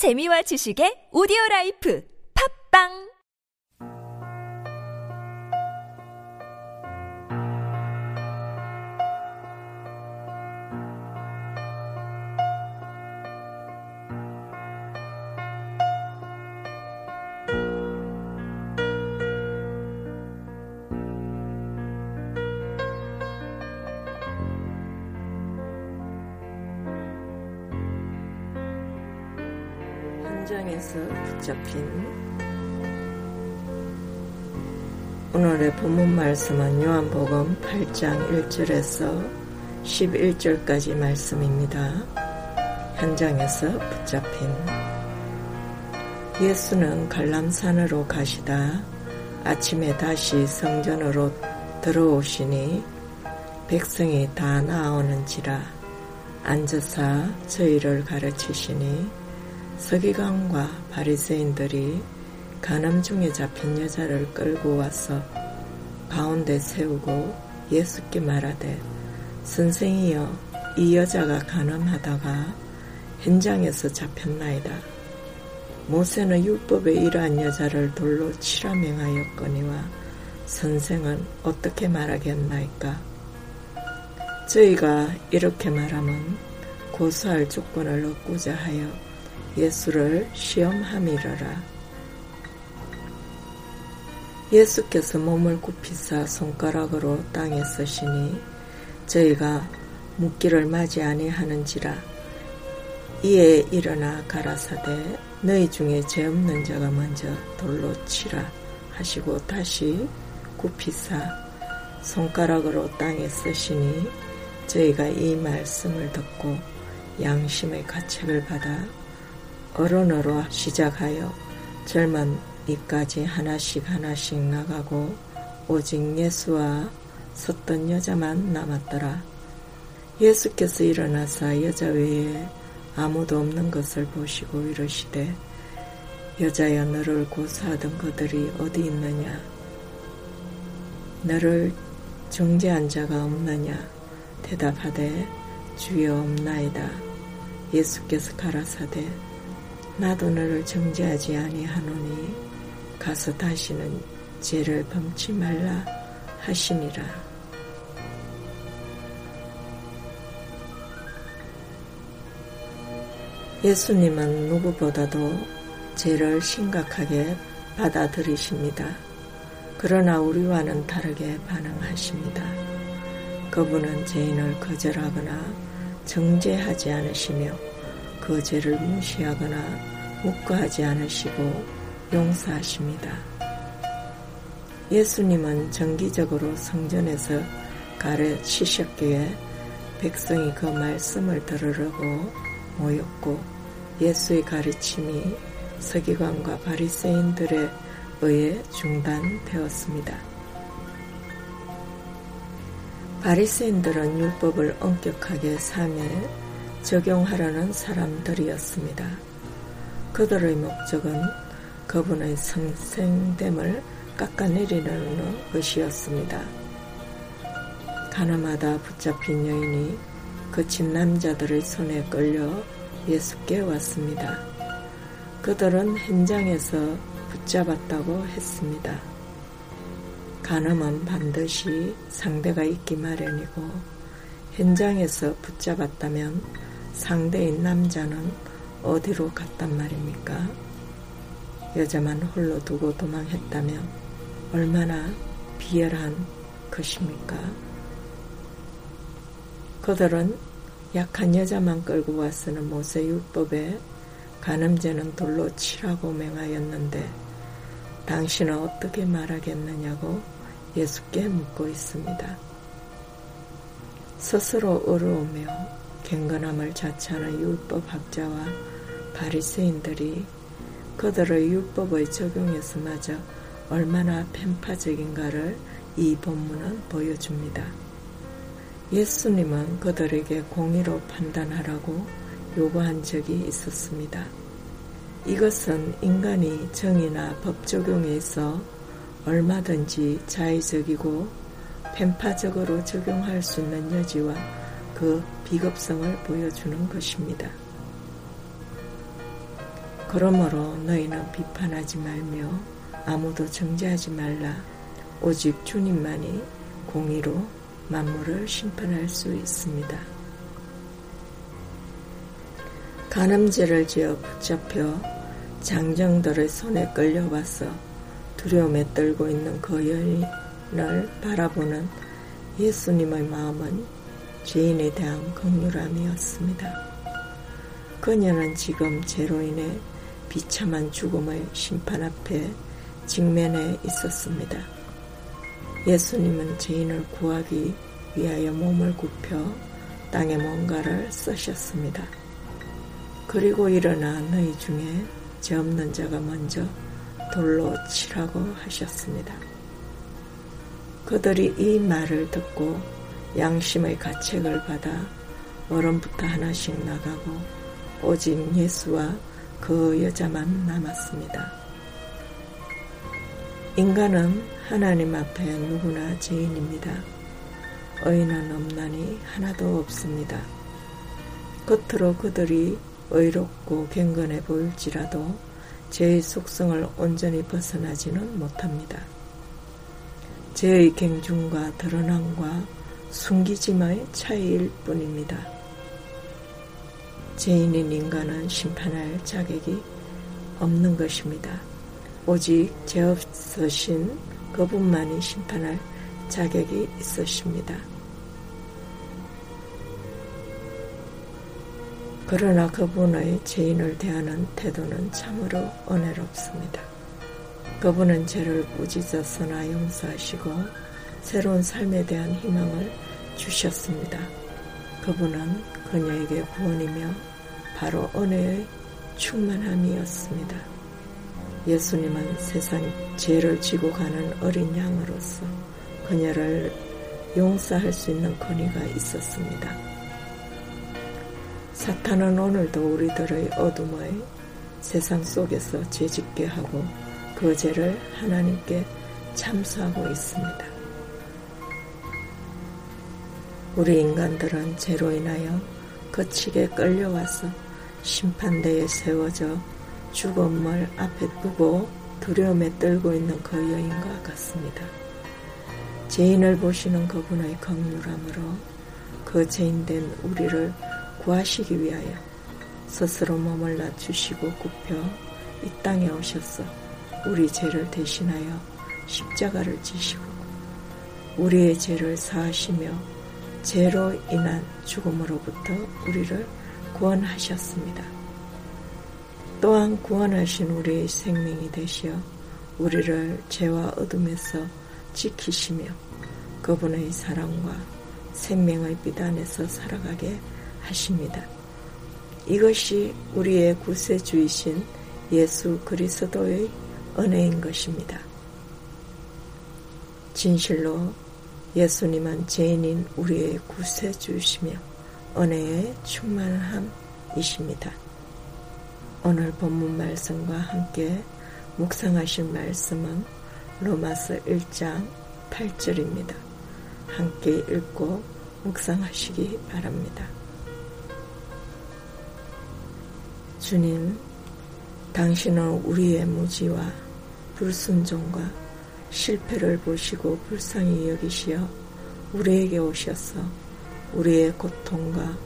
재미와 지식의 오디오 라이프. 팝빵 현장에서 붙잡힌 오늘의 본문 말씀은 요한복음 8장 1절에서 11절까지 말씀입니다. 현장에서 붙잡힌 예수는 갈람산으로 가시다 아침에 다시 성전으로 들어오시니 백성이 다 나오는지라 앉아서 저희를 가르치시니 서기관과 바리새인들이 간암 중에 잡힌 여자를 끌고 와서 가운데 세우고 예수께 말하되 선생이여 이 여자가 간암하다가 현장에서 잡혔나이다. 모세는 율법에 이러한 여자를 돌로 치라 명하였거니와 선생은 어떻게 말하겠나이까? 저희가 이렇게 말하면 고소할 조건을 얻고자 하여 예수를 시험함이러라. 예수께서 몸을 굽히사 손가락으로 땅에 쓰시니 저희가 묻기를 맞이 아니하는지라 이에 일어나 가라사대 너희 중에 죄 없는 자가 먼저 돌로 치라 하시고 다시 굽히사 손가락으로 땅에 쓰시니 저희가 이 말씀을 듣고 양심의 가책을 받아 어른으로 시작하여 젊은 이까지 하나씩 하나씩 나가고 오직 예수와 섰던 여자만 남았더라. 예수께서 일어나사 여자 외에 아무도 없는 것을 보시고 이러시되 여자여 너를 고사하던 그들이 어디 있느냐? 너를 정죄한 자가 없느냐? 대답하되 주여 없나이다. 예수께서 가라사대 나도 너를 정죄하지 아니하노니 가서 다시는 죄를 범치 말라 하시니라. 예수님은 누구보다도 죄를 심각하게 받아들이십니다. 그러나 우리와는 다르게 반응하십니다. 그분은 죄인을 거절하거나 정죄하지 않으시며 그 죄를 무시하거나 묵과하지 않으시고 용서하십니다. 예수님은 정기적으로 성전에서 가르치셨기에 백성이 그 말씀을 들으려고 모였고 예수의 가르침이 서기관과 바리새인들에 의해 중단되었습니다. 바리새인들은 율법을 엄격하게 삼해 적용하려는 사람들이었습니다. 그들의 목적은 그분의 성생됨을 깎아내리려는 것이었습니다. 가나마다 붙잡힌 여인이 거친 남자들의 손에 끌려 예수께 왔습니다. 그들은 현장에서 붙잡았다고 했습니다. 간음은 반드시 상대가 있기 마련이고 현장에서 붙잡았다면 상대인 남자는 어디로 갔단 말입니까? 여자만 홀로 두고 도망했다면 얼마나 비열한 것입니까? 그들은 약한 여자만 끌고 왔으는 모세 율법에 간음죄는 돌로 치라고 맹하였는데 당신은 어떻게 말하겠느냐고 예수께 묻고 있습니다. 스스로 어려우며 갱건함을 자처하는 율법학자와 바리새인들이 그들의 율법의 적용에서마저 얼마나 편파적인가를 이 본문은 보여줍니다. 예수님은 그들에게 공의로 판단하라고 요구한 적이 있었습니다. 이것은 인간이 정의나 법 적용에 있어 얼마든지 자의적이고 편파적으로 적용할 수 있는 여지와 그 비겁성을 보여주는 것입니다. 그러므로 너희는 비판하지 말며 아무도 정죄하지 말라. 오직 주님만이 공의로 만물을 심판할 수 있습니다. 간음죄를 지어 붙잡혀 장정들의 손에 끌려와서 두려움에 떨고 있는 그 여인을 바라보는 예수님의 마음은 죄인에 대한 극률함이었습니다. 그녀는 지금 죄로 인해 비참한 죽음의 심판 앞에 직면해 있었습니다. 예수님은 죄인을 구하기 위하여 몸을 굽혀 땅에 뭔가를 쓰셨습니다. 그리고 일어나 너희 중에 죄 없는 자가 먼저 돌로 치라고 하셨습니다. 그들이 이 말을 듣고 양심의 가책을 받아 얼음부터 하나씩 나가고 오직 예수와 그 여자만 남았습니다. 인간은 하나님 앞에 누구나 죄인입니다. 의인은 없나니 하나도 없습니다. 겉으로 그들이 의롭고 경건해 보일지라도 죄의 속성을 온전히 벗어나지는 못합니다. 죄의 갱중과 드러남과 숨기짐의 차이일 뿐입니다. 죄인인 인간은 심판할 자격이 없는 것입니다. 오직 죄 없으신 그분만이 심판할 자격이 있으십니다. 그러나 그분의 죄인을 대하는 태도는 참으로 은혜롭습니다. 그분은 죄를 꾸짖었으나 용서하시고 새로운 삶에 대한 희망을 주셨습니다. 그분은 그녀에게 구원이며 바로 은혜의 충만함이었습니다. 예수님은 세상 죄를 지고 가는 어린 양으로서 그녀를 용서할 수 있는 권위가 있었습니다. 사탄은 오늘도 우리들의 어둠의 세상 속에서 죄짓게 하고 그 죄를 하나님께 참수하고 있습니다. 우리 인간들은 죄로 인하여 거치게 끌려와서 심판대에 세워져 죽음을 앞에 두고 두려움에 떨고 있는 그 여인과 같습니다. 죄인을 보시는 그분의 긍휼함으로 그 죄인된 우리를 구하시기 위하여 스스로 몸을 낮추시고 굽혀 이 땅에 오셔서 우리 죄를 대신하여 십자가를 지시고 우리의 죄를 사하시며 죄로 인한 죽음으로부터 우리를 구원하셨습니다. 또한 구원하신 우리의 생명이 되시어 우리를 죄와 어둠에서 지키시며 그분의 사랑과 생명의 빛 안에서 살아가게 하십니다. 이것이 우리의 구세주이신 예수 그리스도의 은혜인 것입니다. 진실로 예수님은 죄인인 우리의 구세주시며 은혜의 충만함이십니다. 오늘 본문 말씀과 함께 묵상하신 말씀은 로마서 1장 8절입니다. 함께 읽고 묵상하시기 바랍니다. 주님, 당신은 우리의 무지와 불순종과 실패를 보시고 불쌍히 여기시어 우리에게 오셔서 우리의 고통과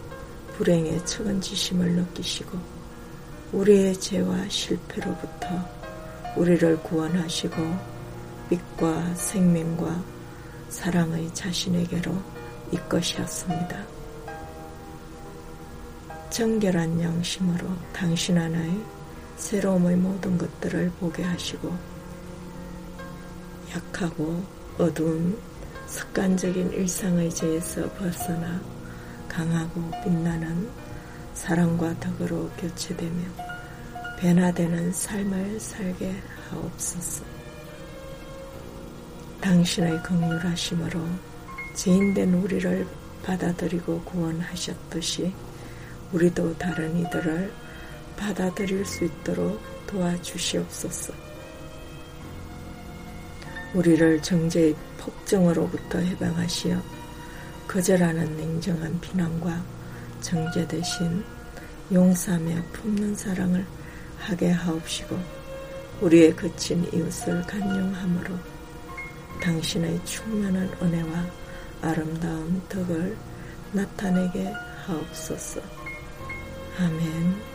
불행의 책은지심을 느끼시고 우리의 죄와 실패로부터 우리를 구원하시고 빛과 생명과 사랑의 자신에게로 이끄셨습니다. 정결한 양심으로 당신 안의 새로움의 모든 것들을 보게 하시고 약하고 어두운 습관적인 일상의 죄에서 벗어나 강하고 빛나는 사랑과 덕으로 교체되며 변화되는 삶을 살게 하옵소서. 당신의 긍휼하심으로 죄인된 우리를 받아들이고 구원하셨듯이 우리도 다른 이들을 받아들일 수 있도록 도와주시옵소서. 우리를 정죄의 폭정으로부터 해방하시어 거절하는 냉정한 비난과 정죄 대신 용서하며 품는 사랑을 하게 하옵시고 우리의 그친 이웃을 간용함으로 당신의 충만한 은혜와 아름다운 덕을 나타내게 하옵소서. 아멘.